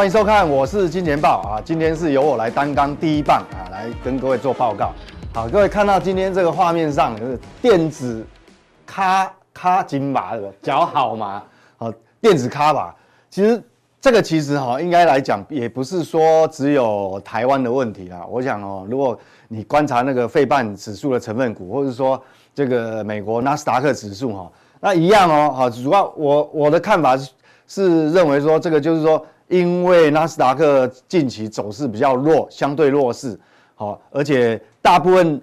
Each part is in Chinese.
欢迎收看，我是金钱爆啊！今天是由我来担纲第一棒啊，来跟各位做报告。好，各位看到今天这个画面上就是电子卡卡金马的脚好吗？好，电子卡吧。其实这个其实哈，应该来讲也不是说只有台湾的问题啦。我想哦，如果你观察那个费半指数的成分股，或者说这个美国纳斯达克指数哈，那一样哦。好，主要我我的看法是是认为说这个就是说。因为纳斯达克近期走势比较弱，相对弱势，好，而且大部分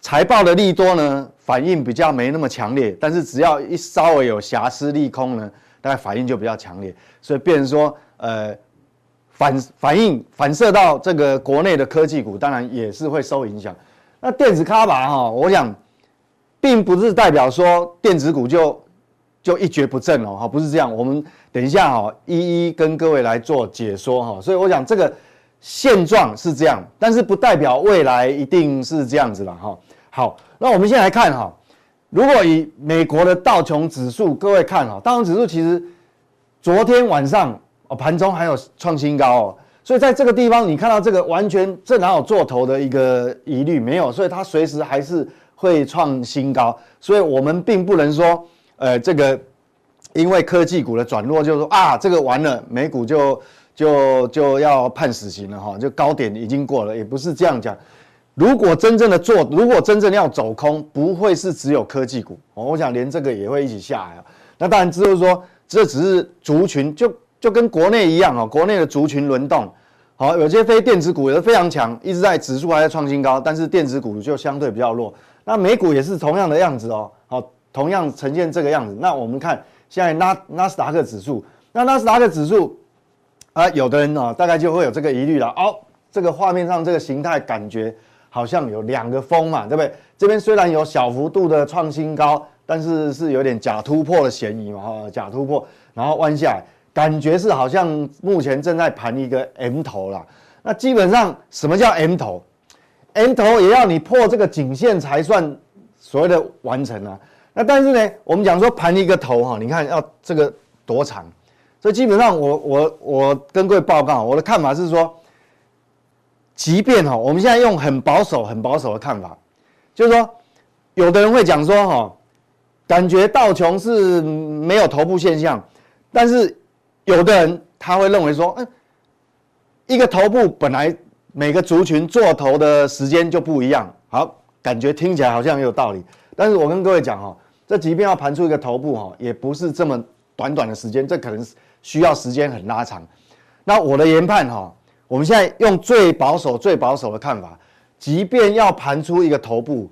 财报的利多呢，反应比较没那么强烈，但是只要一稍微有瑕疵利空呢，大概反应就比较强烈，所以变成说，呃，反反应反射到这个国内的科技股，当然也是会受影响。那电子卡吧哈，我想，并不是代表说电子股就。就一蹶不振哦，哈，不是这样。我们等一下哈，一一跟各位来做解说哈。所以我想这个现状是这样，但是不代表未来一定是这样子了哈。好，那我们先来看哈，如果以美国的道琼指数，各位看哈，道琼指数其实昨天晚上哦盘中还有创新高哦，所以在这个地方你看到这个完全这哪有做头的一个疑虑没有，所以它随时还是会创新高，所以我们并不能说。呃，这个因为科技股的转弱，就是说啊，这个完了，美股就就就要判死刑了哈，就高点已经过了，也不是这样讲。如果真正的做，如果真正要走空，不会是只有科技股，我想连这个也会一起下来。那当然，就是说这只是族群，就就跟国内一样哦，国内的族群轮动，好，有些非电子股也是非常强，一直在指数还在创新高，但是电子股就相对比较弱。那美股也是同样的样子哦，好。同样呈现这个样子，那我们看现在纳纳斯达克指数，那纳斯达克指数啊，有的人呢、哦、大概就会有这个疑虑了。哦，这个画面上这个形态感觉好像有两个峰嘛，对不对？这边虽然有小幅度的创新高，但是是有点假突破的嫌疑嘛，哈，假突破，然后弯下来，感觉是好像目前正在盘一个 M 头啦。那基本上什么叫 M 头？M 头也要你破这个颈线才算所谓的完成啊。那但是呢，我们讲说盘一个头哈，你看要这个多长，所以基本上我我我跟各位报告，我的看法是说，即便哈，我们现在用很保守很保守的看法，就是说，有的人会讲说哈，感觉道琼是没有头部现象，但是有的人他会认为说，嗯，一个头部本来每个族群做头的时间就不一样，好，感觉听起来好像也有道理，但是我跟各位讲哈。这即便要盘出一个头部哈，也不是这么短短的时间，这可能需要时间很拉长。那我的研判哈，我们现在用最保守、最保守的看法，即便要盘出一个头部，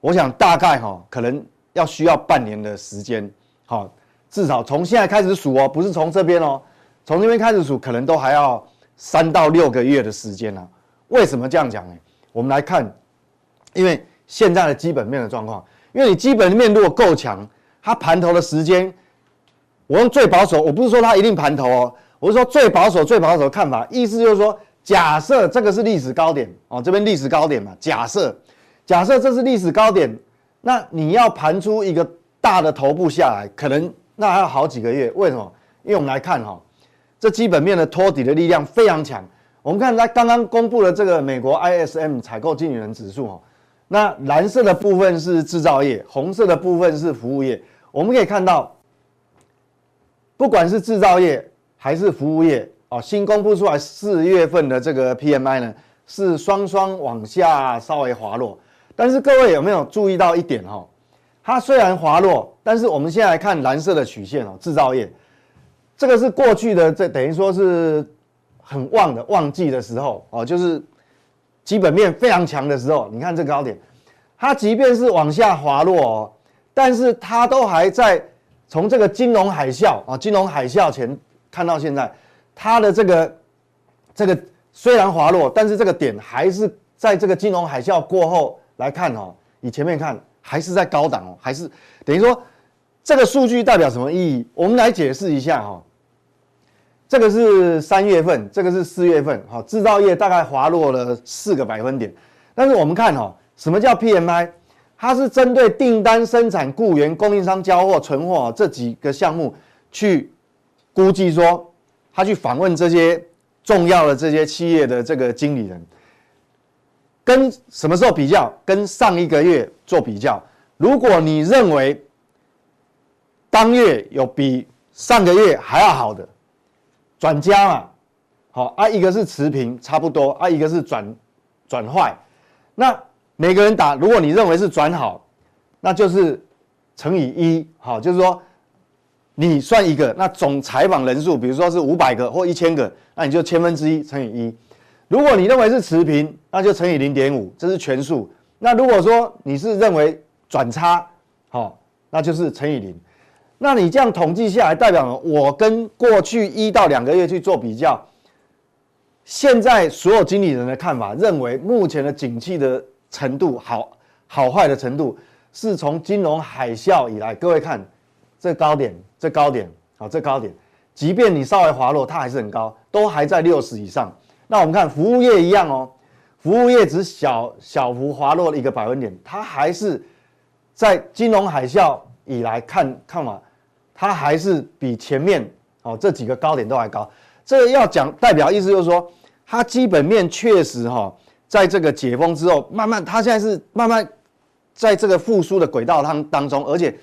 我想大概哈，可能要需要半年的时间，好，至少从现在开始数哦，不是从这边哦，从这边开始数，可能都还要三到六个月的时间呢。为什么这样讲呢？我们来看，因为现在的基本面的状况。因为你基本面如果够强，它盘头的时间，我用最保守，我不是说它一定盘头哦，我是说最保守、最保守的看法，意思就是说，假设这个是历史高点哦，这边历史高点嘛，假设，假设这是历史高点，那你要盘出一个大的头部下来，可能那还要好几个月，为什么？因为我们来看哈，这基本面的托底的力量非常强，我们看它刚刚公布的这个美国 ISM 采购经理人指数哈。那蓝色的部分是制造业，红色的部分是服务业。我们可以看到，不管是制造业还是服务业，哦，新公布出来四月份的这个 PMI 呢，是双双往下稍微滑落。但是各位有没有注意到一点哈？它虽然滑落，但是我们现在来看蓝色的曲线哦，制造业，这个是过去的这等于说是很旺的旺季的时候哦，就是。基本面非常强的时候，你看这高点，它即便是往下滑落哦，但是它都还在从这个金融海啸啊，金融海啸前看到现在，它的这个这个虽然滑落，但是这个点还是在这个金融海啸过后来看哦，你前面看还是在高档哦，还是等于说这个数据代表什么意义？我们来解释一下哈。这个是三月份，这个是四月份，哈，制造业大概滑落了四个百分点。但是我们看哈，什么叫 PMI？它是针对订单、生产、雇员、供应商交货、存货这几个项目去估计说他去访问这些重要的这些企业的这个经理人，跟什么时候比较？跟上一个月做比较。如果你认为当月有比上个月还要好的，转加嘛，好啊，一个是持平差不多啊，一个是转转坏，那每个人打，如果你认为是转好，那就是乘以一，好，就是说你算一个，那总采访人数，比如说是五百个或一千个，那你就千分之一乘以一。如果你认为是持平，那就乘以零点五，这是全数。那如果说你是认为转差，好，那就是乘以零。那你这样统计下来，代表了我跟过去一到两个月去做比较，现在所有经理人的看法认为，目前的景气的程度好好坏的程度，是从金融海啸以来，各位看这高点，这高点，好，这高点，即便你稍微滑落，它还是很高，都还在六十以上。那我们看服务业一样哦，服务业只小小幅滑落了一个百分点，它还是在金融海啸以来看看嘛。它还是比前面哦这几个高点都还高，这个要讲代表意思就是说，它基本面确实哈，在这个解封之后，慢慢它现在是慢慢在这个复苏的轨道当当中，而且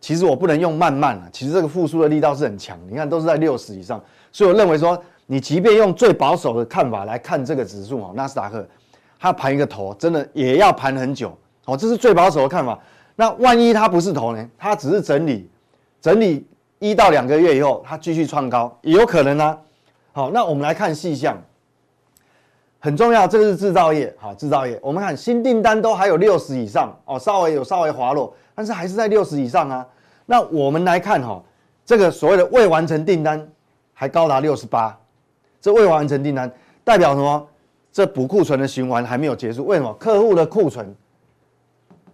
其实我不能用慢慢啊，其实这个复苏的力道是很强，你看都是在六十以上，所以我认为说，你即便用最保守的看法来看这个指数哦，纳斯达克它盘一个头，真的也要盘很久哦，这是最保守的看法。那万一它不是头呢？它只是整理。整理一到两个月以后，它继续创高也有可能、啊。好，那我们来看细项，很重要，这个是制造业。好，制造业，我们看新订单都还有六十以上哦，稍微有稍微滑落，但是还是在六十以上啊。那我们来看哈，这个所谓的未完成订单还高达六十八，这未完成订单代表什么？这补库存的循环还没有结束。为什么？客户的库存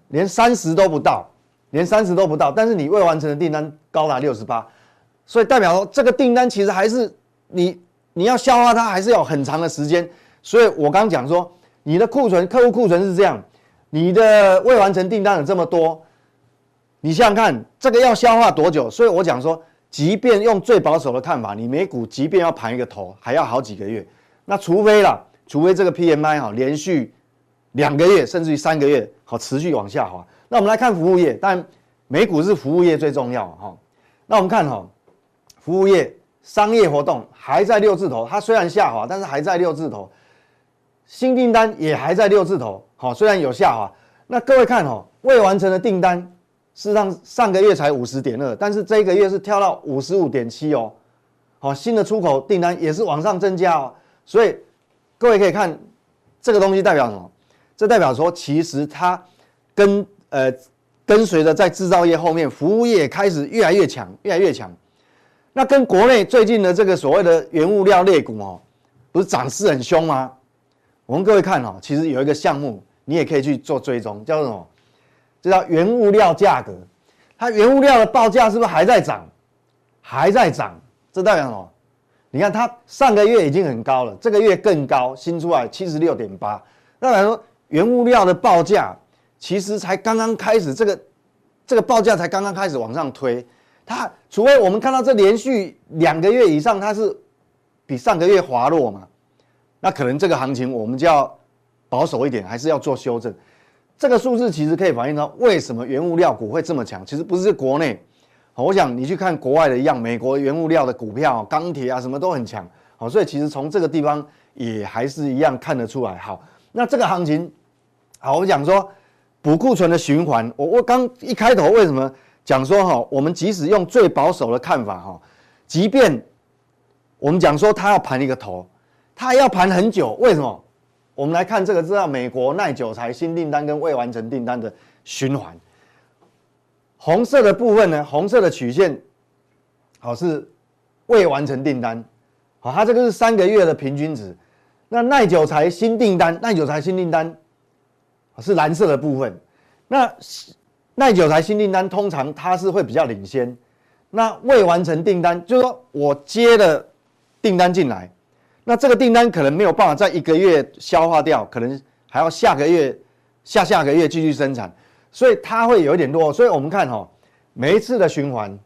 连三十都不到。连三十都不到，但是你未完成的订单高达六十八，所以代表说这个订单其实还是你你要消化它，还是要很长的时间。所以我刚讲说，你的库存，客户库存是这样，你的未完成订单有这么多，你想想看，这个要消化多久？所以我讲说，即便用最保守的看法，你美股即便要盘一个头，还要好几个月。那除非啦，除非这个 PMI 哈连续两个月甚至于三个月好持续往下滑。那我们来看服务业，但美股是服务业最重要哈。那我们看哈，服务业商业活动还在六字头，它虽然下滑，但是还在六字头。新订单也还在六字头，好，虽然有下滑。那各位看哈，未完成的订单，事实上上个月才五十点二，但是这个月是跳到五十五点七哦。好，新的出口订单也是往上增加哦。所以各位可以看这个东西代表什么？这代表说其实它跟呃，跟随着在制造业后面，服务业开始越来越强，越来越强。那跟国内最近的这个所谓的原物料类股哦，不是涨势很凶吗？我们各位看哦，其实有一个项目，你也可以去做追踪，叫做什么？这叫原物料价格。它原物料的报价是不是还在涨？还在涨，这代表什么？你看它上个月已经很高了，这个月更高，新出来七十六点八。那来说原物料的报价。其实才刚刚开始，这个这个报价才刚刚开始往上推，它除非我们看到这连续两个月以上，它是比上个月滑落嘛，那可能这个行情我们就要保守一点，还是要做修正。这个数字其实可以反映到为什么原物料股会这么强。其实不是国内，我想你去看国外的一样，美国原物料的股票，钢铁啊什么都很强，好，所以其实从这个地方也还是一样看得出来。好，那这个行情，好，我讲说。补库存的循环，我我刚一开头为什么讲说哈，我们即使用最保守的看法哈，即便我们讲说它要盘一个头，它要盘很久，为什么？我们来看这个，知道美国耐久材新订单跟未完成订单的循环，红色的部分呢，红色的曲线，好是未完成订单，好，它这个是三个月的平均值，那耐久材新订单，耐久材新订单。是蓝色的部分，那耐久材新订单通常它是会比较领先，那未完成订单就是说我接了订单进来，那这个订单可能没有办法在一个月消化掉，可能还要下个月、下下个月继续生产，所以它会有一点落。所以我们看哈，每一次的循环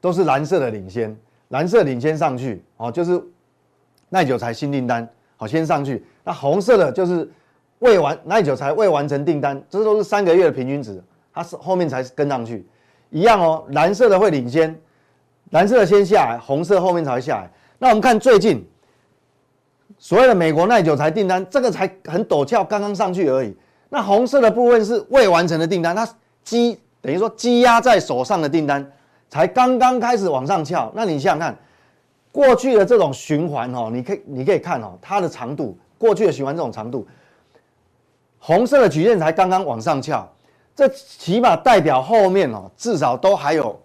都是蓝色的领先，蓝色领先上去哦，就是耐久财新订单好先上去。那红色的就是未完耐久才未完成订单，这都是三个月的平均值，它是后面才跟上去，一样哦。蓝色的会领先，蓝色的先下来，红色后面才会下来。那我们看最近所谓的美国耐久才订单，这个才很陡峭，刚刚上去而已。那红色的部分是未完成的订单，它积等于说积压在手上的订单才刚刚开始往上翘。那你想想看，过去的这种循环哦，你可以你可以看哦，它的长度，过去的循环这种长度，红色的曲线才刚刚往上翘，这起码代表后面哦，至少都还有，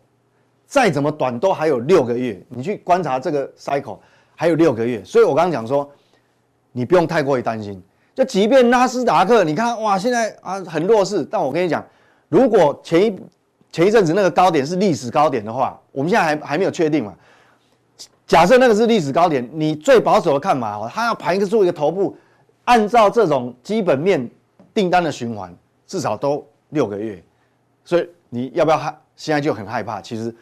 再怎么短都还有六个月。你去观察这个 cycle，还有六个月，所以我刚刚讲说，你不用太过于担心。就即便纳斯达克，你看哇，现在啊很弱势，但我跟你讲，如果前一前一阵子那个高点是历史高点的话，我们现在还还没有确定嘛。假设那个是历史高点，你最保守的看法哦，它要盘出一个头部，按照这种基本面订单的循环，至少都六个月，所以你要不要害？现在就很害怕。其实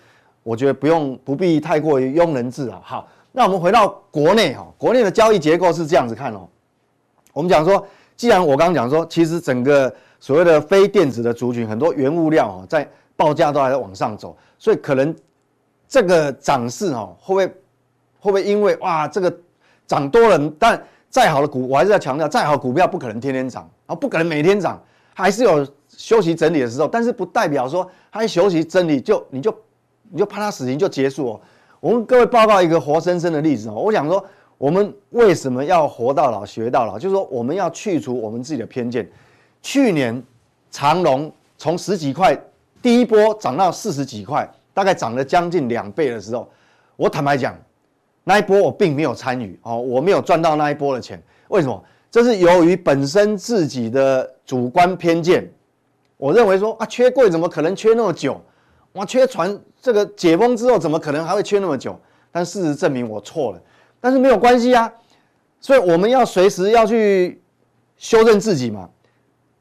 我觉得不用不必太过于庸人自扰。好，那我们回到国内哈，国内的交易结构是这样子看哦。我们讲说，既然我刚刚讲说，其实整个所谓的非电子的族群，很多原物料哦，在报价都还在往上走，所以可能这个涨势哦，会不会会不会因为哇这个涨多了，但再好的股，我还是要强调，再好股票不可能天天涨，啊不可能每天涨，还是有休息整理的时候，但是不代表说它一休息整理就你就你就判它死刑就结束哦。我们各位报告一个活生生的例子哦，我想说。我们为什么要活到老学到老？就是说，我们要去除我们自己的偏见。去年长隆从十几块第一波涨到四十几块，大概涨了将近两倍的时候，我坦白讲，那一波我并没有参与哦，我没有赚到那一波的钱。为什么？这是由于本身自己的主观偏见。我认为说啊，缺柜怎么可能缺那么久？哇，缺船这个解封之后怎么可能还会缺那么久？但事实证明我错了。但是没有关系啊，所以我们要随时要去修正自己嘛。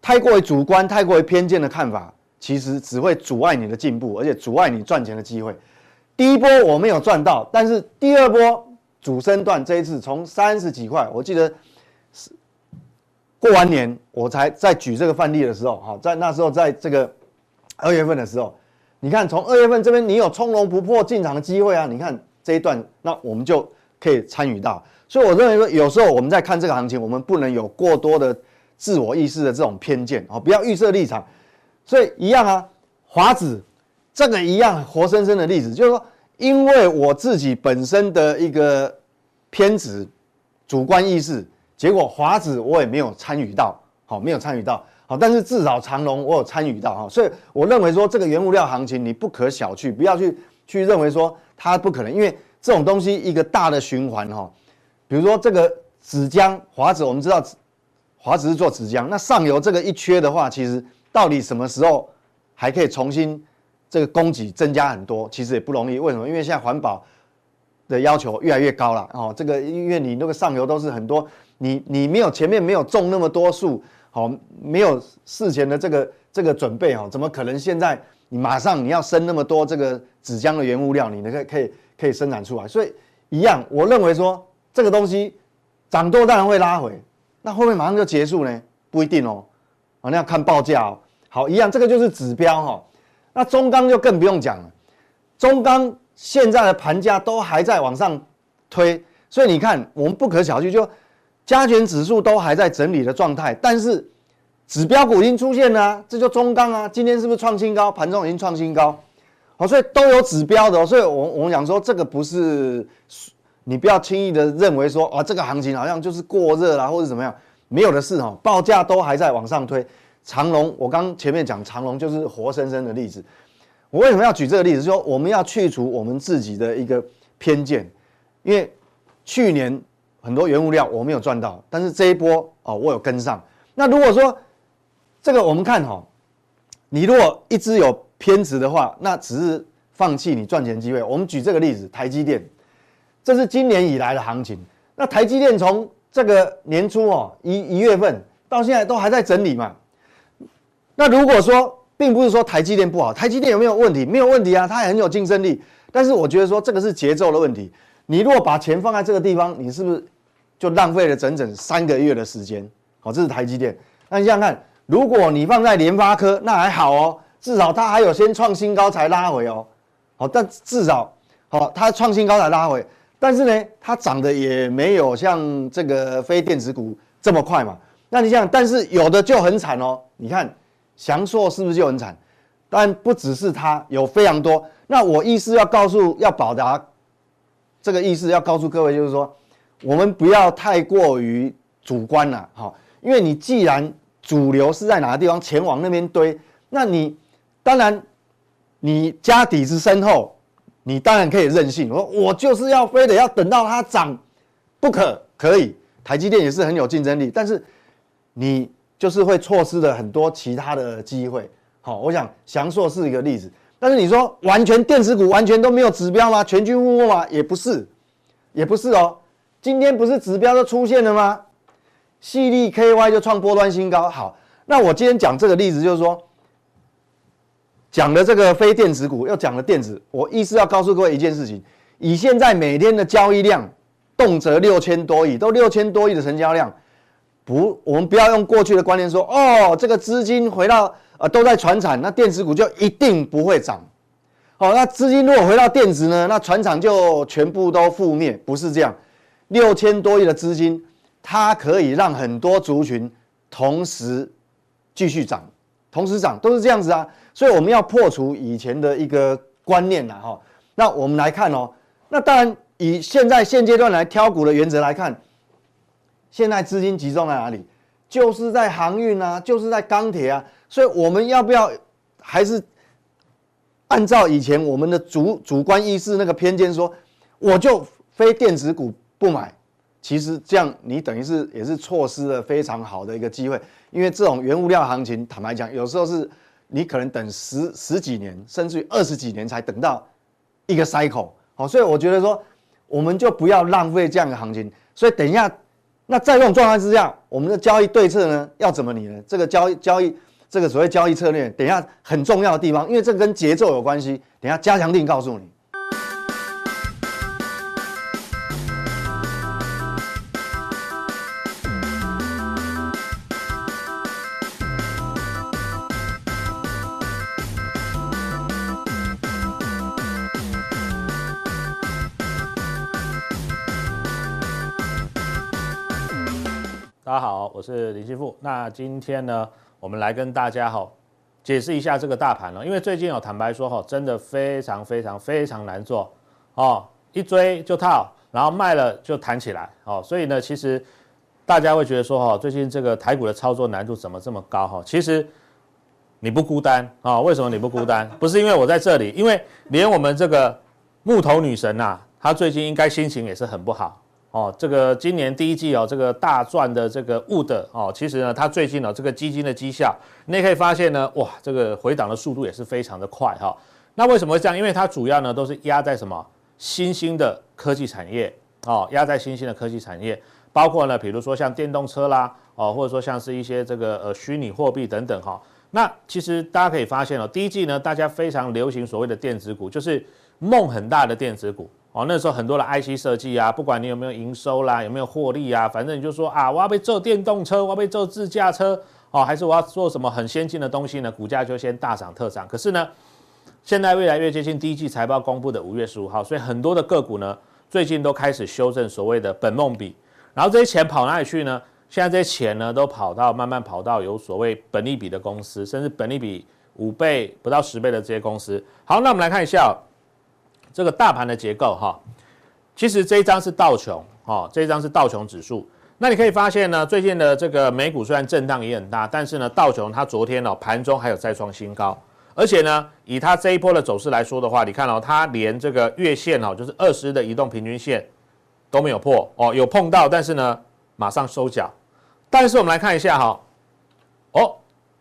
太过于主观、太过于偏见的看法，其实只会阻碍你的进步，而且阻碍你赚钱的机会。第一波我没有赚到，但是第二波主升段这一次从三十几块，我记得过完年我才在举这个范例的时候，哈，在那时候在这个二月份的时候，你看从二月份这边你有从容不迫进场的机会啊，你看这一段，那我们就。可以参与到，所以我认为说，有时候我们在看这个行情，我们不能有过多的自我意识的这种偏见啊，不要预设立场。所以一样啊，华指这个一样活生生的例子，就是说，因为我自己本身的一个偏执、主观意识，结果华子我也没有参与到，好，没有参与到，好，但是至少长隆我有参与到哈，所以我认为说，这个原物料行情你不可小觑，不要去去认为说它不可能，因为。这种东西一个大的循环哈，比如说这个纸浆华子，我们知道华子是做纸浆，那上游这个一缺的话，其实到底什么时候还可以重新这个供给增加很多，其实也不容易。为什么？因为现在环保的要求越来越高了哦。这个因为你那个上游都是很多，你你没有前面没有种那么多树，好，没有事前的这个这个准备哦，怎么可能现在你马上你要生那么多这个纸浆的原物料，你可以可以。可以生产出来，所以一样，我认为说这个东西涨多当然会拉回，那会不会马上就结束呢？不一定哦，啊，那要看报价哦。好，一样，这个就是指标哈。那中钢就更不用讲了，中钢现在的盘价都还在往上推，所以你看我们不可小觑，就加权指数都还在整理的状态，但是指标股已经出现了啊，这就中钢啊，今天是不是创新高？盘中已经创新高。哦，所以都有指标的，所以我我们讲说这个不是，你不要轻易的认为说啊，这个行情好像就是过热啦，或者怎么样，没有的事哈，报价都还在往上推。长龙，我刚前面讲长龙就是活生生的例子。我为什么要举这个例子？就是说我们要去除我们自己的一个偏见，因为去年很多原物料我没有赚到，但是这一波哦，我有跟上。那如果说这个我们看哈，你如果一直有。偏执的话，那只是放弃你赚钱机会。我们举这个例子，台积电，这是今年以来的行情。那台积电从这个年初哦，一一月份到现在都还在整理嘛。那如果说并不是说台积电不好，台积电有没有问题？没有问题啊，它也很有竞争力。但是我觉得说这个是节奏的问题。你如果把钱放在这个地方，你是不是就浪费了整整三个月的时间？好，这是台积电。那你想想看，如果你放在联发科，那还好哦，至少它还有先创新高才拉回哦。好，但至少好，它创新高才拉回。但是呢，它涨的也没有像这个非电子股这么快嘛。那你想，但是有的就很惨哦。你看，祥硕是不是就很惨？但不只是它，有非常多。那我意思要告诉，要表达这个意思要告诉各位，就是说，我们不要太过于主观了，哈。因为你既然主流是在哪个地方，钱往那边堆，那你当然你家底子深厚，你当然可以任性。我我就是要非得要等到它涨，不可可以。台积电也是很有竞争力，但是。你就是会错失了很多其他的机会，好，我想翔硕是一个例子，但是你说完全电子股完全都没有指标吗？全军覆没吗？也不是，也不是哦。今天不是指标都出现了吗？矽力 KY 就创波段新高。好，那我今天讲这个例子就是说，讲的这个非电子股，又讲了电子，我意思要告诉各位一件事情：以现在每天的交易量，动辄六千多亿，都六千多亿的成交量。不，我们不要用过去的观念说，哦，这个资金回到呃都在传产，那电子股就一定不会涨。好，那资金如果回到电子呢，那船厂就全部都覆灭，不是这样。六千多亿的资金，它可以让很多族群同时继续涨，同时涨都是这样子啊。所以我们要破除以前的一个观念了，哈。那我们来看哦，那当然以现在现阶段来挑股的原则来看。现在资金集中在哪里？就是在航运啊，就是在钢铁啊。所以我们要不要还是按照以前我们的主主观意识那个偏见说，我就非电子股不买？其实这样你等于是也是错失了非常好的一个机会。因为这种原物料行情，坦白讲，有时候是你可能等十十几年，甚至于二十几年才等到一个 cycle。好，所以我觉得说，我们就不要浪费这样的行情。所以等一下。那在这种状态之下，我们的交易对策呢，要怎么拟呢？这个交易交易这个所谓交易策略，等一下很重要的地方，因为这跟节奏有关系。等一下加强定告诉你。大家好，我是林新富。那今天呢，我们来跟大家哈解释一下这个大盘了。因为最近哦，坦白说哈，真的非常非常非常难做哦，一追就套，然后卖了就弹起来哦。所以呢，其实大家会觉得说哈，最近这个台股的操作难度怎么这么高哈？其实你不孤单啊。为什么你不孤单？不是因为我在这里，因为连我们这个木头女神呐，她最近应该心情也是很不好。哦，这个今年第一季哦，这个大赚的这个 Wood 哦，其实呢，它最近呢，这个基金的绩效，你也可以发现呢，哇，这个回档的速度也是非常的快哈。那为什么会这样？因为它主要呢都是压在什么新兴的科技产业哦，压在新兴的科技产业，包括呢，比如说像电动车啦，哦，或者说像是一些这个呃虚拟货币等等哈。那其实大家可以发现哦，第一季呢，大家非常流行所谓的电子股，就是梦很大的电子股。哦，那时候很多的 IC 设计啊，不管你有没有营收啦，有没有获利啊，反正你就说啊，我要被做电动车，我要被做自驾车，哦，还是我要做什么很先进的东西呢？股价就先大涨特涨。可是呢，现在越来越接近第一季财报公布的五月十五号，所以很多的个股呢，最近都开始修正所谓的本梦比，然后这些钱跑哪里去呢？现在这些钱呢，都跑到慢慢跑到有所谓本利比的公司，甚至本利比五倍不到十倍的这些公司。好，那我们来看一下。这个大盘的结构哈，其实这一张是道琼，哈，这一张是道琼指数。那你可以发现呢，最近的这个美股虽然震荡也很大，但是呢，道琼它昨天哦盘中还有再创新高，而且呢，以它这一波的走势来说的话，你看哦，它连这个月线哦，就是二十的移动平均线都没有破哦，有碰到，但是呢，马上收脚。但是我们来看一下哈，哦，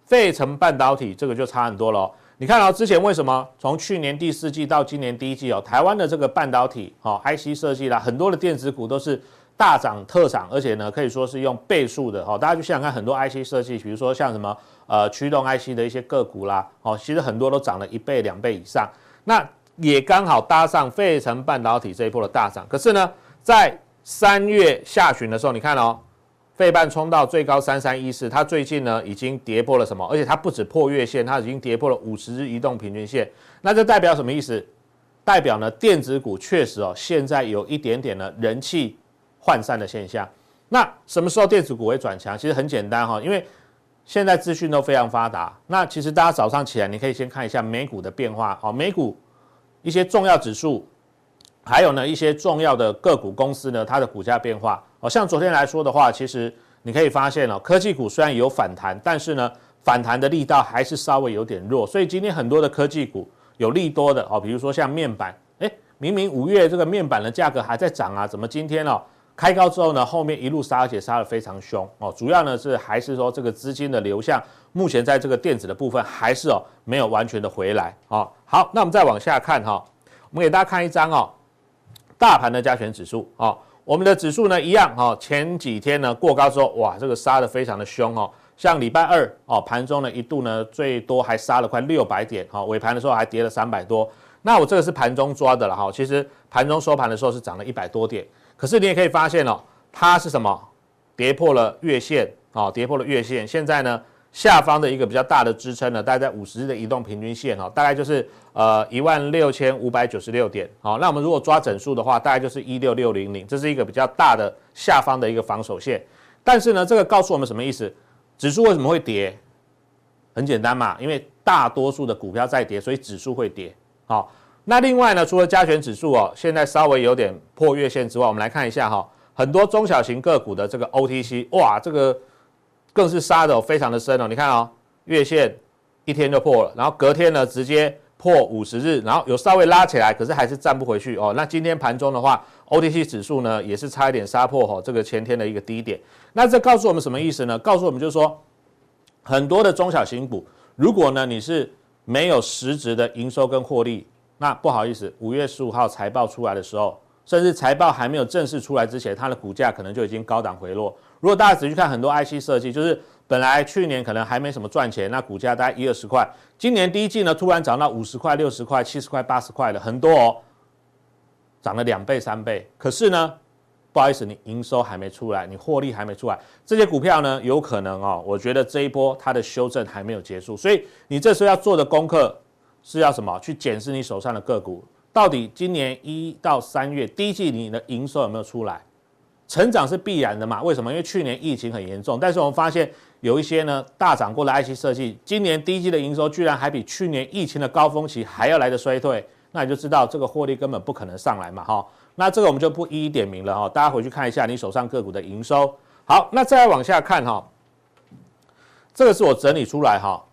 费城半导体这个就差很多了。你看哦之前为什么从去年第四季到今年第一季哦，台湾的这个半导体哦，IC 设计啦，很多的电子股都是大涨特涨，而且呢可以说是用倍数的哦。大家就想想看，很多 IC 设计，比如说像什么呃驱动 IC 的一些个股啦，哦，其实很多都涨了一倍两倍以上。那也刚好搭上费城半导体这一波的大涨。可是呢，在三月下旬的时候，你看哦，费半冲到最高三三一四，它最近呢已经跌破了什么？而且它不止破月线，它已经跌破了五十日移动平均线。那这代表什么意思？代表呢电子股确实哦，现在有一点点的人气涣散的现象。那什么时候电子股会转强？其实很简单哈，因为现在资讯都非常发达。那其实大家早上起来，你可以先看一下美股的变化哦，美股一些重要指数。还有呢，一些重要的个股公司呢，它的股价变化哦，像昨天来说的话，其实你可以发现哦，科技股虽然有反弹，但是呢，反弹的力道还是稍微有点弱，所以今天很多的科技股有利多的哦，比如说像面板，诶，明明五月这个面板的价格还在涨啊，怎么今天哦开高之后呢，后面一路杀，而且杀得非常凶哦，主要呢是还是说这个资金的流向，目前在这个电子的部分还是哦没有完全的回来哦。好，那我们再往下看哈，我们给大家看一张哦。大盘的加权指数啊，我们的指数呢一样哈，前几天呢过高之后，哇，这个杀得非常的凶哦，像礼拜二哦，盘中呢一度呢最多还杀了快六百点哈，尾盘的时候还跌了三百多。那我这个是盘中抓的了哈，其实盘中收盘的时候是涨了一百多点，可是你也可以发现哦，它是什么？跌破了月线啊，跌破了月线，现在呢。下方的一个比较大的支撑呢，大概在五十日的移动平均线哦，大概就是呃一万六千五百九十六点。好，那我们如果抓整数的话，大概就是一六六零零，这是一个比较大的下方的一个防守线。但是呢，这个告诉我们什么意思？指数为什么会跌？很简单嘛，因为大多数的股票在跌，所以指数会跌。好，那另外呢，除了加权指数哦，现在稍微有点破月线之外，我们来看一下哈，很多中小型个股的这个 OTC，哇，这个。更是杀的非常的深哦，你看哦，月线一天就破了，然后隔天呢直接破五十日，然后有稍微拉起来，可是还是站不回去哦。那今天盘中的话，OTC 指数呢也是差一点杀破哈这个前天的一个低点。那这告诉我们什么意思呢？告诉我们就是说，很多的中小型股，如果呢你是没有实质的营收跟获利，那不好意思，五月十五号财报出来的时候，甚至财报还没有正式出来之前，它的股价可能就已经高档回落。如果大家仔细看很多 IC 设计，就是本来去年可能还没什么赚钱，那股价大概一二十块，今年第一季呢突然涨到五十块、六十块、七十块、八十块的很多哦，涨了两倍、三倍。可是呢，不好意思，你营收还没出来，你获利还没出来，这些股票呢有可能哦，我觉得这一波它的修正还没有结束，所以你这时候要做的功课是要什么？去检视你手上的个股，到底今年一到三月第一季你的营收有没有出来？成长是必然的嘛？为什么？因为去年疫情很严重，但是我们发现有一些呢大涨过的 IC 设计，今年第一季的营收居然还比去年疫情的高峰期还要来得衰退，那你就知道这个获利根本不可能上来嘛，哈。那这个我们就不一一点名了哈，大家回去看一下你手上个股的营收。好，那再往下看哈，这个是我整理出来哈，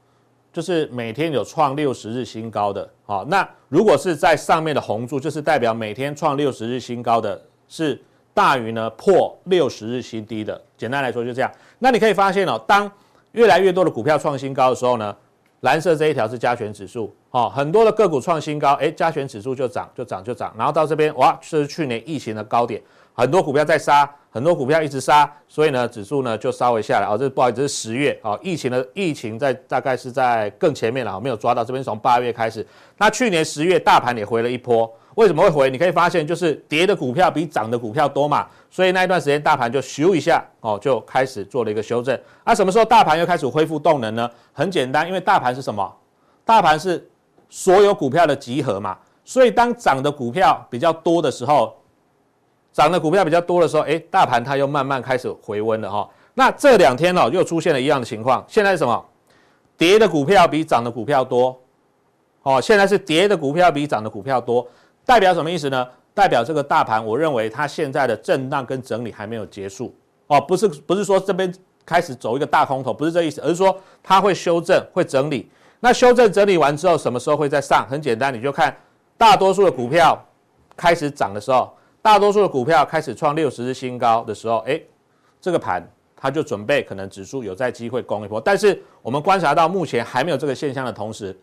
就是每天有创六十日新高的，好，那如果是在上面的红柱，就是代表每天创六十日新高的是。大于呢破六十日新低的，简单来说就这样。那你可以发现哦，当越来越多的股票创新高的时候呢，蓝色这一条是加权指数，哦，很多的个股创新高，诶，加权指数就涨就涨就涨，然后到这边哇，这是去年疫情的高点，很多股票在杀，很多股票一直杀，所以呢指数呢就稍微下来。哦，这不好意思，是十月哦，疫情的疫情在大概是在更前面了，没有抓到这边，从八月开始，那去年十月大盘也回了一波。为什么会回？你可以发现，就是跌的股票比涨的股票多嘛，所以那一段时间大盘就咻一下哦，就开始做了一个修正。那什么时候大盘又开始恢复动能呢？很简单，因为大盘是什么？大盘是所有股票的集合嘛，所以当涨的股票比较多的时候，涨的股票比较多的时候，诶，大盘它又慢慢开始回温了哈。那这两天哦，又出现了一样的情况。现在是什么？跌的股票比涨的股票多，哦，现在是跌的股票比涨的股票多。代表什么意思呢？代表这个大盘，我认为它现在的震荡跟整理还没有结束哦，不是不是说这边开始走一个大空头，不是这意思，而是说它会修正、会整理。那修正整理完之后，什么时候会再上？很简单，你就看大多数的股票开始涨的时候，大多数的股票开始创六十日新高的时候，诶，这个盘它就准备可能指数有在机会攻一波。但是我们观察到目前还没有这个现象的同时，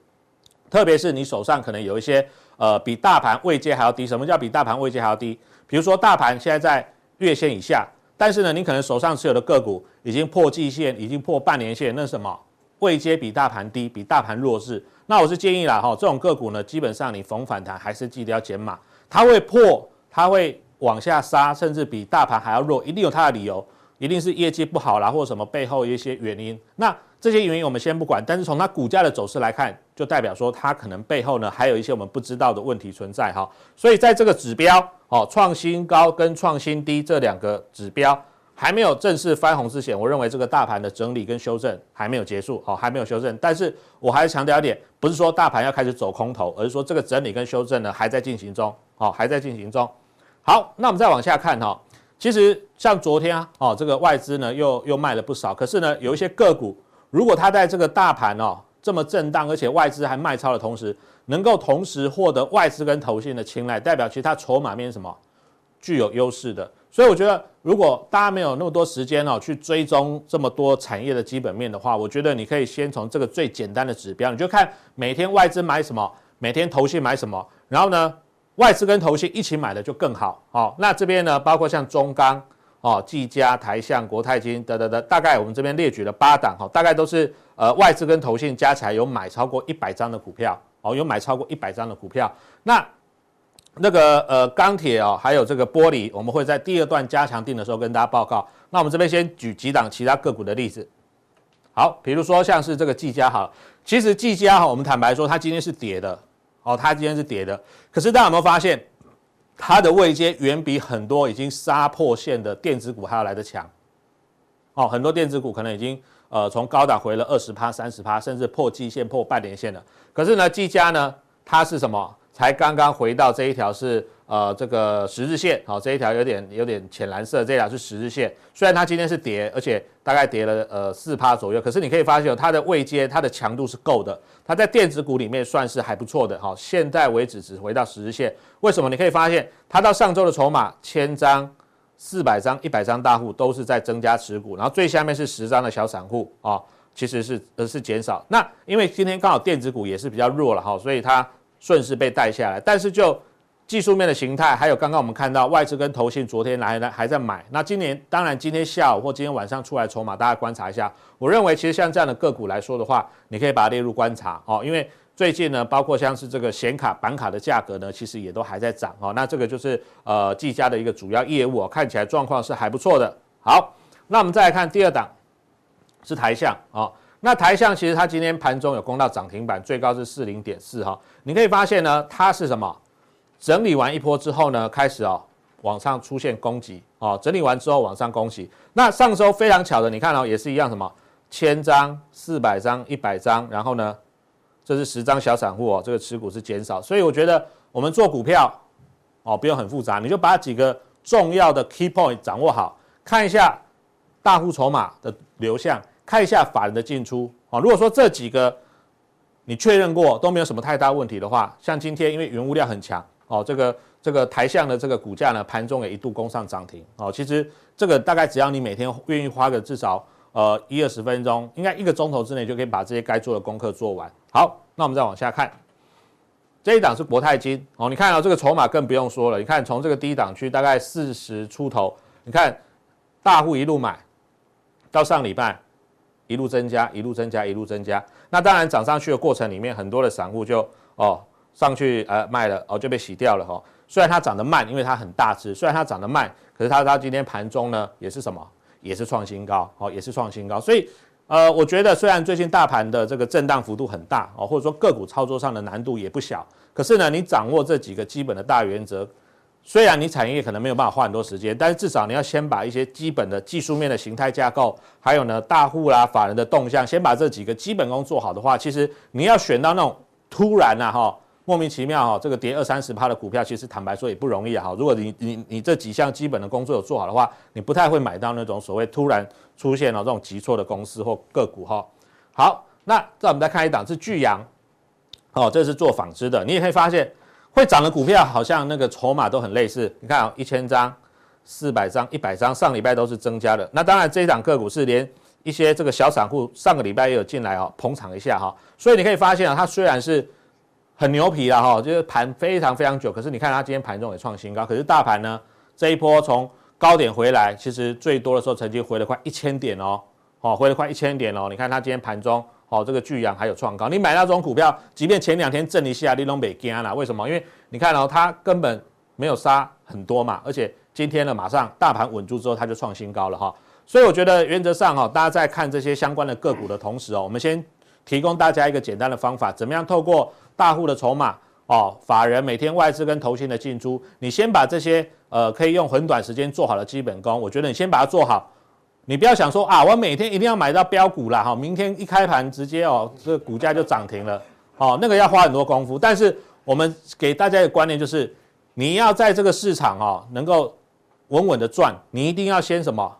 特别是你手上可能有一些。呃，比大盘位阶还要低。什么叫比大盘位阶还要低？比如说大盘现在在月线以下，但是呢，你可能手上持有的个股已经破季线，已经破半年线，那什么？位阶比大盘低，比大盘弱势。那我是建议啦，哈，这种个股呢，基本上你逢反弹还是记得要减码。它会破，它会往下杀，甚至比大盘还要弱，一定有它的理由，一定是业绩不好啦，或者什么背后一些原因。那这些原因我们先不管，但是从它股价的走势来看，就代表说它可能背后呢还有一些我们不知道的问题存在哈。所以在这个指标，哦，创新高跟创新低这两个指标。还没有正式翻红之前，我认为这个大盘的整理跟修正还没有结束，好，还没有修正。但是我还是强调一点，不是说大盘要开始走空头，而是说这个整理跟修正呢还在进行中，好，还在进行中。好，那我们再往下看哈，其实像昨天啊，哦，这个外资呢又又卖了不少，可是呢有一些个股，如果它在这个大盘哦这么震荡，而且外资还卖超的同时，能够同时获得外资跟投信的青睐，代表其实它筹码面什么具有优势的。所以我觉得，如果大家没有那么多时间哦，去追踪这么多产业的基本面的话，我觉得你可以先从这个最简单的指标，你就看每天外资买什么，每天投信买什么，然后呢，外资跟投信一起买的就更好。好，那这边呢，包括像中钢、哦、技嘉、台向、国泰金等等等，大概我们这边列举了八档，哈，大概都是呃外资跟投信加起来有买超过一百张的股票，哦，有买超过一百张的股票，那。那个呃钢铁哦，还有这个玻璃，我们会在第二段加强定的时候跟大家报告。那我们这边先举几档其他个股的例子。好，比如说像是这个技嘉哈，其实技嘉哈，我们坦白说，它今天是跌的哦，它今天是跌的。可是大家有没有发现，它的位阶远比很多已经杀破线的电子股还要来得强？哦，很多电子股可能已经呃从高档回了二十趴、三十趴，甚至破季线、破半年线了。可是呢，技嘉呢，它是什么？才刚刚回到这一条是呃这个十日线，好，这一条有点有点浅蓝色，这条是十日线。虽然它今天是跌，而且大概跌了呃四趴左右，可是你可以发现它的位阶，它的强度是够的。它在电子股里面算是还不错的，好，现在为止只回到十日线。为什么？你可以发现它到上周的筹码千张、四百张、一百张大户都是在增加持股，然后最下面是十张的小散户啊，其实是呃是减少。那因为今天刚好电子股也是比较弱了哈，所以它。顺势被带下来，但是就技术面的形态，还有刚刚我们看到外资跟投信昨天来来还在买，那今年当然今天下午或今天晚上出来筹码，大家观察一下。我认为其实像这样的个股来说的话，你可以把它列入观察哦，因为最近呢，包括像是这个显卡板卡的价格呢，其实也都还在涨哦。那这个就是呃技嘉的一个主要业务哦，看起来状况是还不错的。好，那我们再来看第二档，是台橡哦。那台象其实它今天盘中有攻到涨停板，最高是四零点四哈。你可以发现呢，它是什么？整理完一波之后呢，开始哦往上出现攻击哦。整理完之后往上攻击。那上周非常巧的，你看哦，也是一样什么？千张、四百张、一百张，然后呢，这是十张小散户哦，这个持股是减少。所以我觉得我们做股票哦，不用很复杂，你就把几个重要的 key point 掌握好，看一下大户筹码的流向。看一下法人的进出啊，如果说这几个你确认过都没有什么太大问题的话，像今天因为原物料很强哦，这个这个台向的这个股价呢，盘中也一度攻上涨停哦。其实这个大概只要你每天愿意花个至少呃一二十分钟，应该一个钟头之内就可以把这些该做的功课做完。好，那我们再往下看，这一档是国泰金哦，你看到、哦、这个筹码更不用说了，你看从这个低档区大概四十出头，你看大户一路买到上礼拜。一路增加，一路增加，一路增加。那当然涨上去的过程里面，很多的散户就哦上去呃卖了哦就被洗掉了哈、哦。虽然它涨得慢，因为它很大只，虽然它涨得慢，可是它它今天盘中呢也是什么？也是创新高哦，也是创新高。所以呃，我觉得虽然最近大盘的这个震荡幅度很大哦，或者说个股操作上的难度也不小，可是呢，你掌握这几个基本的大原则。虽然你产业可能没有办法花很多时间，但是至少你要先把一些基本的技术面的形态架构，还有呢大户啦、法人的动向，先把这几个基本功做好的话，其实你要选到那种突然呐哈莫名其妙哈这个跌二三十趴的股票，其实坦白说也不容易啊哈。如果你你你这几项基本的工作有做好的话，你不太会买到那种所谓突然出现了这种急挫的公司或个股哈。好，那再我们再看一档是巨阳，哦，这是做纺织的，你也可以发现。会涨的股票好像那个筹码都很类似，你看啊，一千张、四百张、一百张，上礼拜都是增加的。那当然这一档个股是连一些这个小散户上个礼拜也有进来哦，捧场一下哈。所以你可以发现啊，它虽然是很牛皮了哈，就是盘非常非常久，可是你看它今天盘中也创新高。可是大盘呢，这一波从高点回来，其实最多的时候曾经回了快一千点哦，哦，回了快一千点哦。你看它今天盘中。好，这个巨阳还有创高，你买那种股票，即便前两天震一下，你都没惊啦。为什么？因为你看哦，它根本没有杀很多嘛，而且今天呢，马上大盘稳住之后，它就创新高了哈。所以我觉得原则上哈，大家在看这些相关的个股的同时哦，我们先提供大家一个简单的方法，怎么样透过大户的筹码哦，法人每天外资跟投信的进出，你先把这些呃可以用很短时间做好的基本功，我觉得你先把它做好。你不要想说啊，我每天一定要买到标股啦，哈，明天一开盘直接哦，这个股价就涨停了，哦，那个要花很多功夫。但是我们给大家一个观念就是，你要在这个市场哦，能够稳稳的赚，你一定要先什么？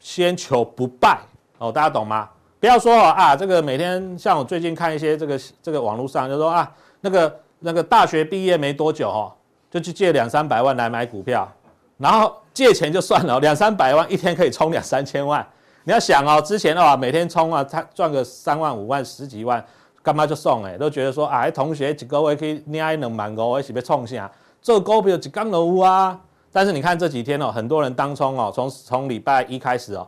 先求不败哦，大家懂吗？不要说啊，这个每天像我最近看一些这个这个网络上就说啊，那个那个大学毕业没多久哦，就去借两三百万来买股票。然后借钱就算了，两三百万一天可以冲两三千万。你要想哦，之前的话每天冲啊，他赚个三万五万十几万，干嘛就送哎？都觉得说啊，同学几个月可以捏一两万个，我一起被冲下。做股票就刚楼啊。但是你看这几天哦，很多人当冲哦，从从礼拜一开始哦，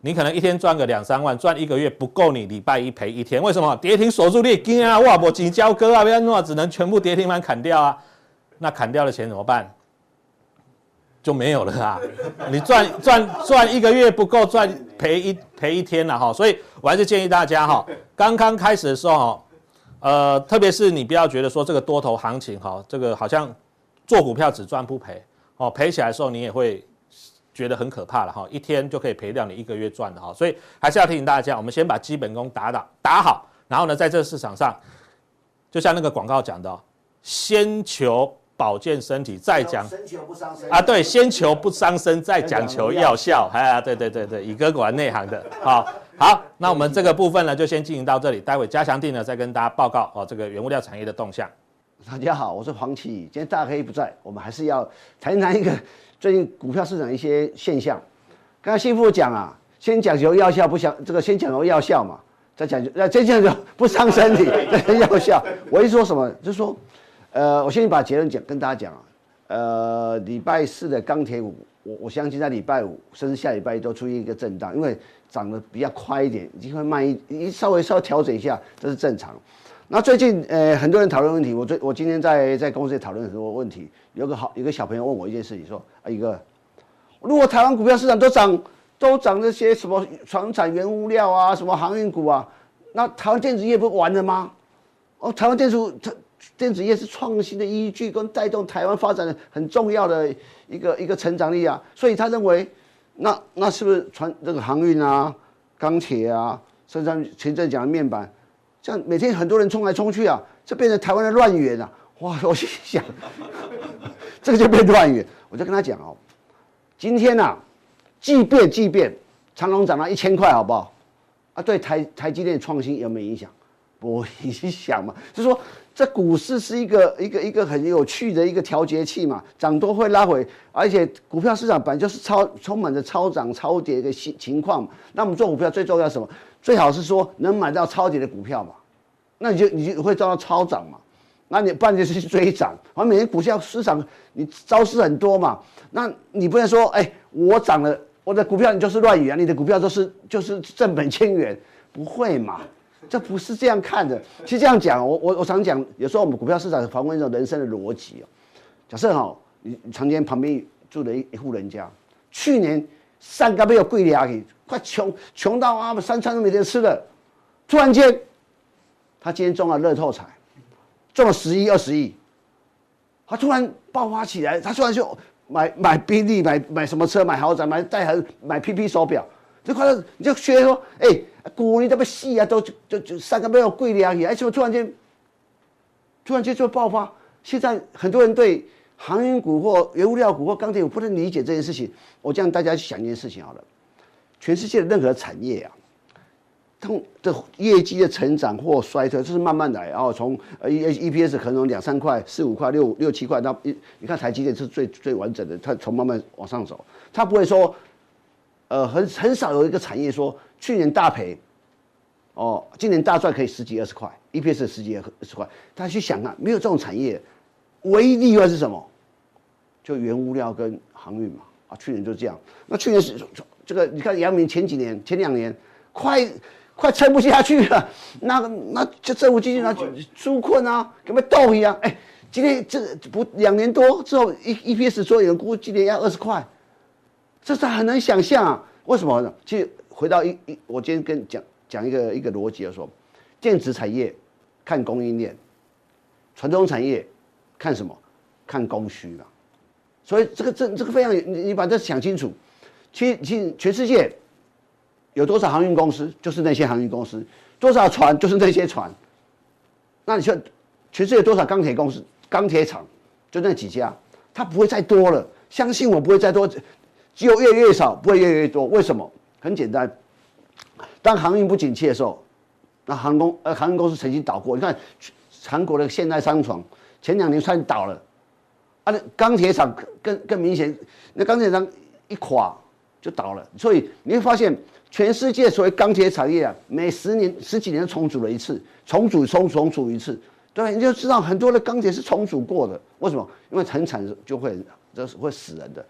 你可能一天赚个两三万，赚一个月不够你礼拜一赔一天。为什么？跌停锁住你惊啊！哇，我几交割啊，不要弄，只能全部跌停板砍掉啊。那砍掉的钱怎么办？就没有了啊！你赚赚赚一个月不够赚，赔一赔一天了哈。所以我还是建议大家哈，刚刚开始的时候，呃，特别是你不要觉得说这个多头行情哈，这个好像做股票只赚不赔哦，赔起来的时候你也会觉得很可怕了哈，一天就可以赔掉你一个月赚的哈。所以还是要提醒大家，我们先把基本功打打打好，然后呢，在这个市场上，就像那个广告讲的，先求。保健身体，再讲先求不伤身啊，对，先求不伤身，再讲求药效，哎，对对对对，宇哥果然内行的，好，好，那我们这个部分呢，就先进行到这里，待会加强錠呢，再跟大家报告哦，这个原物料产业的动向。大家好，我是黄奇，今天大黑不在，我们还是要谈一谈一个最近股票市场一些现象。刚才幸福讲啊，先讲求药效，不想这个先讲求药效嘛，再讲究，呃，先讲究不伤身体，再药效。我一说什么，就是说。呃，我先把结论讲跟大家讲啊，呃，礼拜四的钢铁股，我我相信在礼拜五甚至下礼拜都出现一个震荡，因为涨得比较快一点，已经会慢一一稍微稍微调整一下，这是正常。那最近呃很多人讨论问题，我最我今天在在公司也讨论很多问题，有个好有个小朋友问我一件事情，说啊一个，如果台湾股票市场都涨都涨这些什么船产原物料啊，什么航运股啊，那台湾电子业不完了吗？哦，台湾电子它。电子业是创新的依据跟带动台湾发展的很重要的一个一个成长力啊，所以他认为，那那是不是传这个航运啊、钢铁啊，甚至前阵讲的面板，这样每天很多人冲来冲去啊，这变成台湾的乱源啊！哇，我心想，这个就变乱源。我就跟他讲哦，今天呐、啊，即便即便长隆涨到一千块，好不好？啊，对台台积电创新有没有影响？不影响嘛，就说。这股市是一个一个一个很有趣的一个调节器嘛，涨多会拉回，而且股票市场本来就是超充满着超涨超跌的情情况嘛。那我们做股票最重要什么？最好是说能买到超跌的股票嘛，那你就你就会遭到超涨嘛。那你不然就是去追涨，反正每天股票市场你招式很多嘛，那你不能说哎我涨了我的股票你就是乱语啊，你的股票都是就是正本清源，不会嘛。这不是这样看的。其实这样讲，我我我常讲，有时候我们股票市场访问一种人生的逻辑哦。假设哈，你常见旁边住的一一户人家，去年三个月有贵了去，快穷穷到啊，三餐都没得吃了。突然间，他今天中了乐透彩，中了十亿二十亿，他突然爆发起来，他突然就买买宾利，买买什么车，买豪宅，买戴恒，买 PP 手表，就快乐，你就学说，哎、欸。股你这么细啊，都就就三个没有贵了而且突然间，突然间就爆发。现在很多人对航运股或原物料股或钢铁股不能理解这件事情。我这样大家去想一件事情好了，全世界的任何产业啊，它的业绩的成长或衰退，就是慢慢来，然后从呃 E E P S 可能两三块、四五块、六六七块，那一你看台积电是最最完整的，它从慢慢往上走，它不会说。呃，很很少有一个产业说去年大赔，哦，今年大赚可以十几二十块，EPS 十几二十块。大家去想啊，没有这种产业，唯一例外是什么？就原物料跟航运嘛。啊，去年就这样。那去年是这个，你看阳明前几年、前两年，快快撑不下去了，那那就政府基金啊，纾困啊，跟被斗一样。哎，今天这不两年多之后，E EPS 所有人估今年要二十块，这是很难想象啊。为什么呢？其实回到一一，我今天跟讲讲一个一个逻辑的时候，电子产业看供应链，传统产业看什么？看供需嘛。所以这个这这个非常，你你把这想清楚。其实其实全世界有多少航运公司？就是那些航运公司。多少船？就是那些船。那你说全世界多少钢铁公司？钢铁厂就那几家，它不会再多了。相信我，不会再多。只有越来越少，不会越来越多。为什么？很简单，当航运不景气的时候，那航空呃航运公司曾经倒过。你看韩国的现代商船前两年算倒了。啊，钢铁厂更更明显，那钢铁厂一垮就倒了。所以你会发现，全世界所谓钢铁产业啊，每十年十几年重组了一次，重组重重组一次，对，你就知道很多的钢铁是重组过的。为什么？因为很惨就会就是会死人的。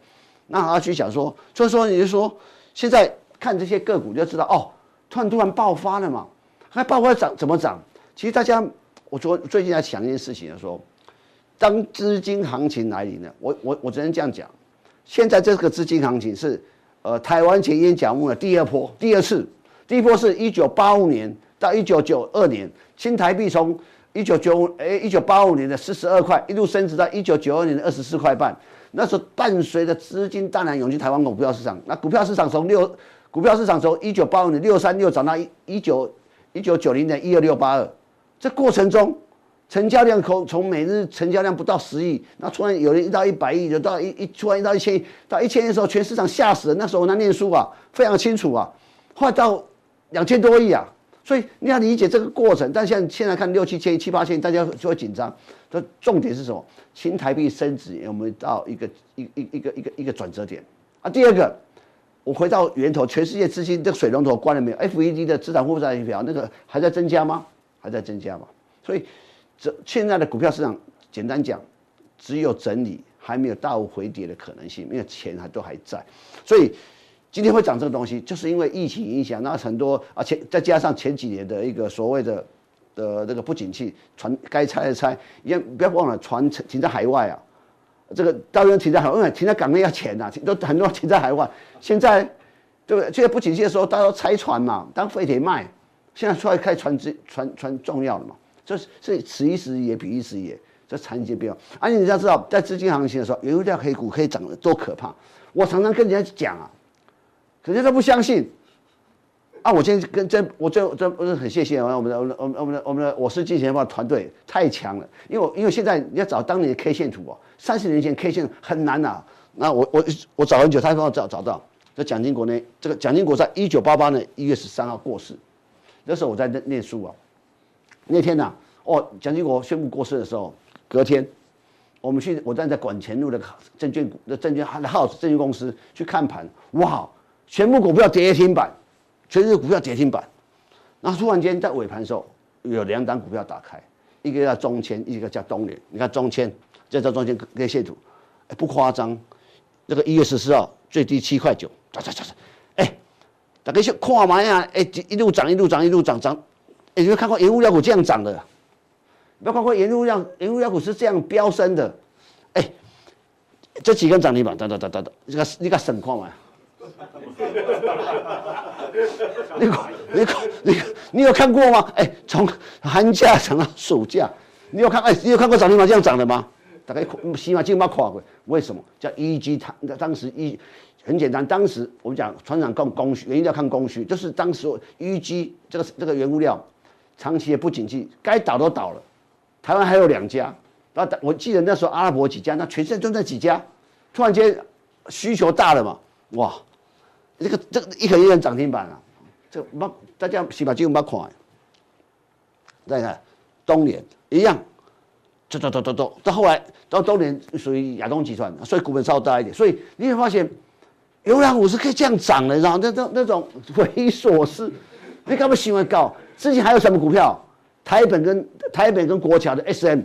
那他去想说，所以说你就说，现在看这些个股就知道哦，突然突然爆发了嘛，还爆发涨怎么涨？其实大家，我昨最近在想一件事情的时候。当资金行情来临了，我我我只能这样讲，现在这个资金行情是，呃，台湾前烟角木的第二波，第二次，第一波是一九八五年到一九九二年，新台币从一九九五哎一九八五年的四十二块一路升值到一九九二年的二十四块半，那时候伴随着资金大量涌进台湾股票市场，那股票市场从六股票市场从一九八五年六三六涨到一一九一九九零年一二六八二，这过程中。成交量从从每日成交量不到十亿，那突然有人一到一百亿，就到一一突然一到一千亿，到一千亿的时候，全市场吓死了。那时候我在念书啊，非常清楚啊。后来到两千多亿啊，所以你要理解这个过程。但现在现在看六七千、七八千，大家就会紧张。这重点是什么？新台币升值有没有到一个一一一个一个一个转折点啊？第二个，我回到源头，全世界资金这个水龙头关了没有？FED 的资产负债表那个还在增加吗？还在增加吗？所以。这现在的股票市场，简单讲，只有整理，还没有大幅回跌的可能性，因为钱还都还在，所以今天会涨这个东西，就是因为疫情影响，那很多啊前再加上前几年的一个所谓的的这个不景气，船该拆的拆，也不要忘了船停在海外啊，这个当然停在海外，停在港内要钱呐、啊，都很多停在海外，现在对不对？现在不景气的时候，大家都拆船嘛，当废铁卖，现在出来开船只船船重要了嘛。这是是此一时也彼一时也，这产业变化。而且你要知道，在资金行情的时候，原物料黑股可以涨得多可怕。我常常跟人家讲啊，可是他不相信。啊，我今天跟真，我真真不是很谢谢我们的我们的我们的我们的我是金钱豹团队太强了。因为因为现在你要找当年的 K 线图哦，三十年前 K 线很难呐。那我我我找很久，他帮我找找到。这蒋经国呢，这个蒋经国在一九八八年一月十三号过世，那时候我在念念书啊。那天呐、啊，哦，蒋经国宣布过世的时候，隔天，我们去，我站在管前路的证券股的证券的 house 证券公司去看盘，哇，全部股票跌停板，全是股票跌停板。然后突然间在尾盘的时候，有两档股票打开，一个叫中签，一个叫东联。你看中签，这叫中签跟线图，哎，不夸张，这个一月十四号最低七块九，涨涨涨涨，哎，大家去看嘛呀，哎，一路涨一路涨一路涨涨。有没有看过盐物料股这样涨的？没有看过盐物料盐物料股是这样飙升的？哎，这几根涨停板，等等等等等，这个你个省矿嘛？你你你你有看过吗？哎，从寒假涨到暑假，你有看？哎，你有看过涨停板这样涨的吗？大概起码就把垮过。为什么？叫一级它当时一很简单，当时我们讲船长看供需，原因要看供需，就是当时一级这个这个原物料。长期也不景气，该倒都倒了。台湾还有两家，然后我记得那时候阿拉伯几家，那全世界就那几家，突然间需求大了嘛，哇，这个这个一个一个涨停板啊，这不大家起码就没看。再看东联一样，走走走走走，到后来到东联属于亚东集团，所以股本稍大一点，所以你会发现，原物料是可以这样涨的，然后那那那种匪夷所思，你干嘛喜欢搞？之前还有什么股票？台本跟台本跟国桥的 SM，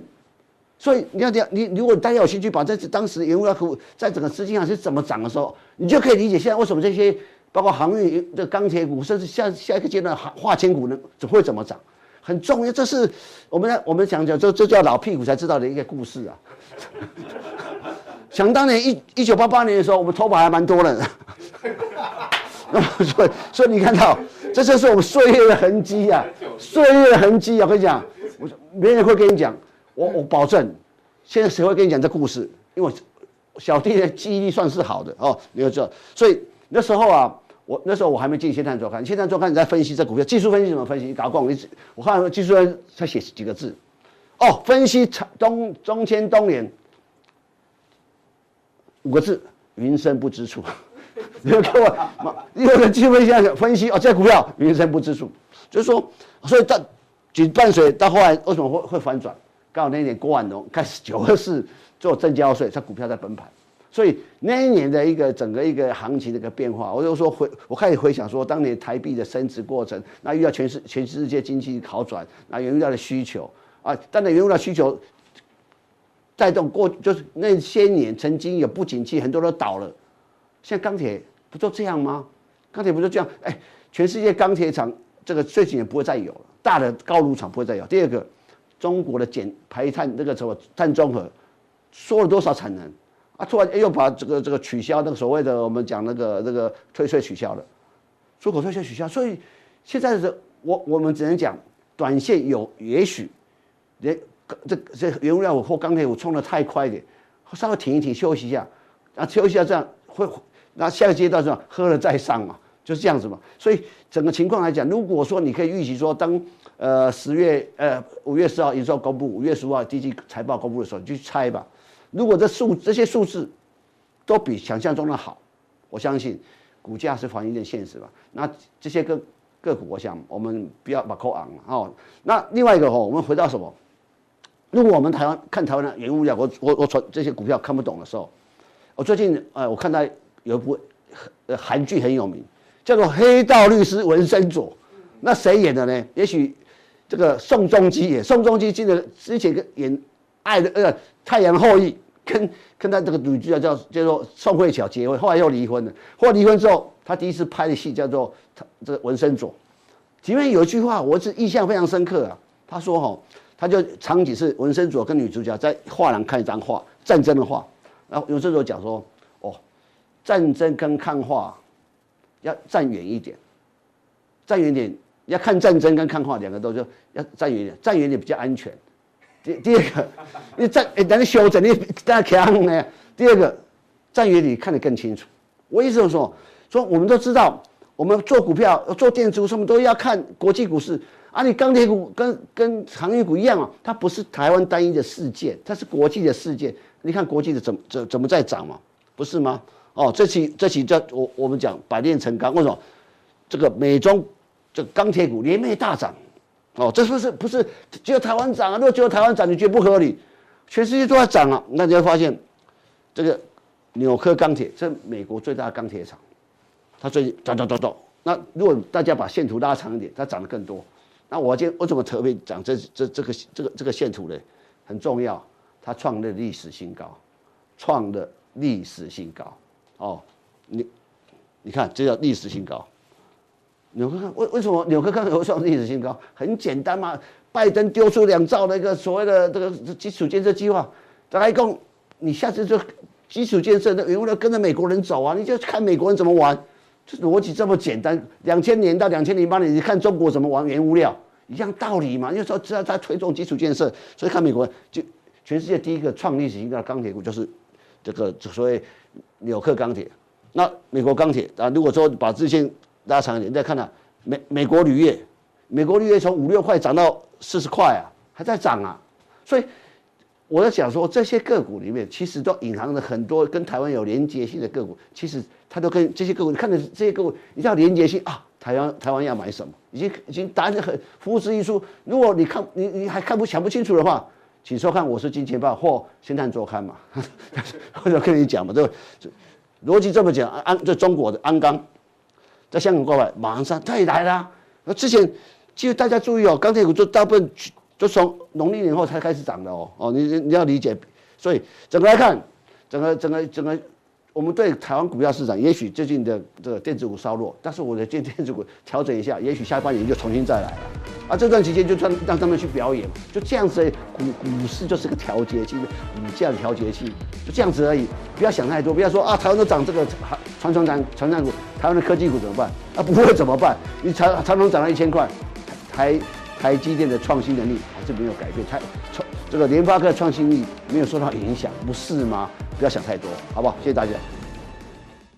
所以你要这样，你如果大家有兴趣，把这当时原物料股在整个资金上是怎么涨的时候，你就可以理解现在为什么这些包括航运的钢铁股，甚至下下一个阶段化化纤股呢，只会怎么涨？很重要，这是我们我们讲讲，这这叫老屁股才知道的一个故事啊。想当年一一九八八年的时候，我们头发还蛮多的。所以所以你看到，这就是我们岁月的痕迹啊，岁月的痕迹啊！我跟你讲，我没人会跟你讲，我我保证，现在谁会跟你讲这故事？因为小弟的记忆力算是好的哦，你要知道。所以那时候啊，我那时候我还没进《现在周刊》，《现在周刊》你在分析这股票，技术分析怎么分析？你搞光，我我看技术员他写几个字，哦，分析长东中谦东联五个字，云深不知处。你要给我，你有人机会现在分析哦，这股票云深不知处，就是说，所以到紧伴随到后来为什么会会反转？刚好那年郭晚农开始九二四做证交税，它股票在崩盘，所以那一年的一个整个一个行情的一个变化，我就说回我开始回想说，当年台币的升值过程，那遇到全世全世界经济好转，那原物料的需求啊，但那原物料需求带动过，就是那些年曾经有不景气，很多都倒了。现在钢铁不就这样吗？钢铁不就这样？哎，全世界钢铁厂这个最近也不会再有了，大的高炉厂不会再有。第二个，中国的减排碳那个什么碳中和，说了多少产能啊？突然又把这个这个取消那个所谓的我们讲那个那个退税取消了，出口退税取消，所以现在是我我们只能讲，短线有也许，连这这原物料或钢铁股冲得太快一点，稍微停一停休息一下，啊休息一下这样会。那下个阶段是吧？喝了再上嘛，就是这样子嘛。所以整个情况来讲，如果说你可以预期说，当呃十月呃五月四号营收公布，五月十五号第一季财报公布的时候，你去猜吧。如果这数这些数字都比想象中的好，我相信股价是反映一点现实吧。那这些个个股，我想我们不要把口昂了哦。那另外一个哦，我们回到什么？如果我们台湾看台湾的原物料，我我我从这些股票看不懂的时候，我最近呃我看到。有一部韩剧很有名，叫做《黑道律师文森佐》，那谁演的呢？也许这个宋仲基也。宋仲基记得之前跟演《爱的呃太阳后裔》，跟跟他这个女主角叫叫做宋慧乔结婚，后来又离婚了。后来离婚之后，他第一次拍的戏叫做他这个文森佐。里面有一句话，我是印象非常深刻啊。他说：“哈，他就场景是文森佐跟女主角在画廊看一张画，战争的画。然后文森佐讲说。”哦战争跟看画要站远一点，站远点要看战争跟看画两个都就要站远点，站远点比较安全。第第二个，你站哎，等你修整你大家看呢。第二个，站远点看得更清楚。我意思就是说，说我们都知道，我们做股票、做电子什么都要看国际股市啊。你钢铁股跟跟航运股一样啊，它不是台湾单一的事件，它是国际的事件。你看国际的怎怎怎么在涨嘛，不是吗？哦，这期这期叫我我们讲百炼成钢，为什么？这个美中这钢铁股连袂大涨，哦，这是不是不是只有台湾涨啊？如果只有台湾涨，你觉得不合理？全世界都在涨啊，那你会发现这个纽柯钢铁是美国最大的钢铁厂，它最近涨涨涨涨。那如果大家把线图拉长一点，它涨得更多。那我今天为什么特别讲这这这个这个这个线图呢？很重要，它创了历史新高，创了历史新高。哦，你你看，这叫历史新高。纽柯为为什么纽柯刚才会创历史新高？很简单嘛，拜登丢出两兆的一个所谓的这个基础建设计划，大家一共，你下次就基础建设的原物料跟着美国人走啊，你就看美国人怎么玩，这逻辑这么简单。两千年到两千零八年，你看中国怎么玩原物料，一样道理嘛。因为说只要在推动基础建设，所以看美国人就全世界第一个创历史新高的钢铁股就是这个所谓。纽克钢铁，那美国钢铁啊，如果说把这些拉长一点，你再看到美美国铝业，美国铝业从五六块涨到四十块啊，还在涨啊。所以我在想说，这些个股里面其实都隐含着很多跟台湾有连接性的个股，其实它都跟这些个股，你看的这些个股，你知道连接性啊，台湾台湾要买什么，已经已经答案很呼之欲出。如果你看你你还看不想不清楚的话。请收看，我是金钱豹或《先探周刊》嘛，我就跟你讲嘛，这个逻辑这么讲，安这中国的鞍钢，在香港过来，马上他也来了。那之前其实大家注意哦，钢铁股就大部分就从农历年后才开始涨的哦哦，你你要理解。所以整个来看，整个整个整个我们对台湾股票市场，也许最近的这个电子股稍弱，但是我的电电子股调整一下，也许下半年就重新再来了。啊，这段期间就让让他们去表演，就这样子，股股市就是个调节器，股价的调节器，就这样子而已。不要想太多，不要说啊，台湾都涨这个传统产传统股，台湾的科技股怎么办？啊，不会怎么办？你长长荣涨了一千块，台台积电的创新能力还是没有改变，台创这个联发科创新力没有受到影响，不是吗？不要想太多，好不好？谢谢大家。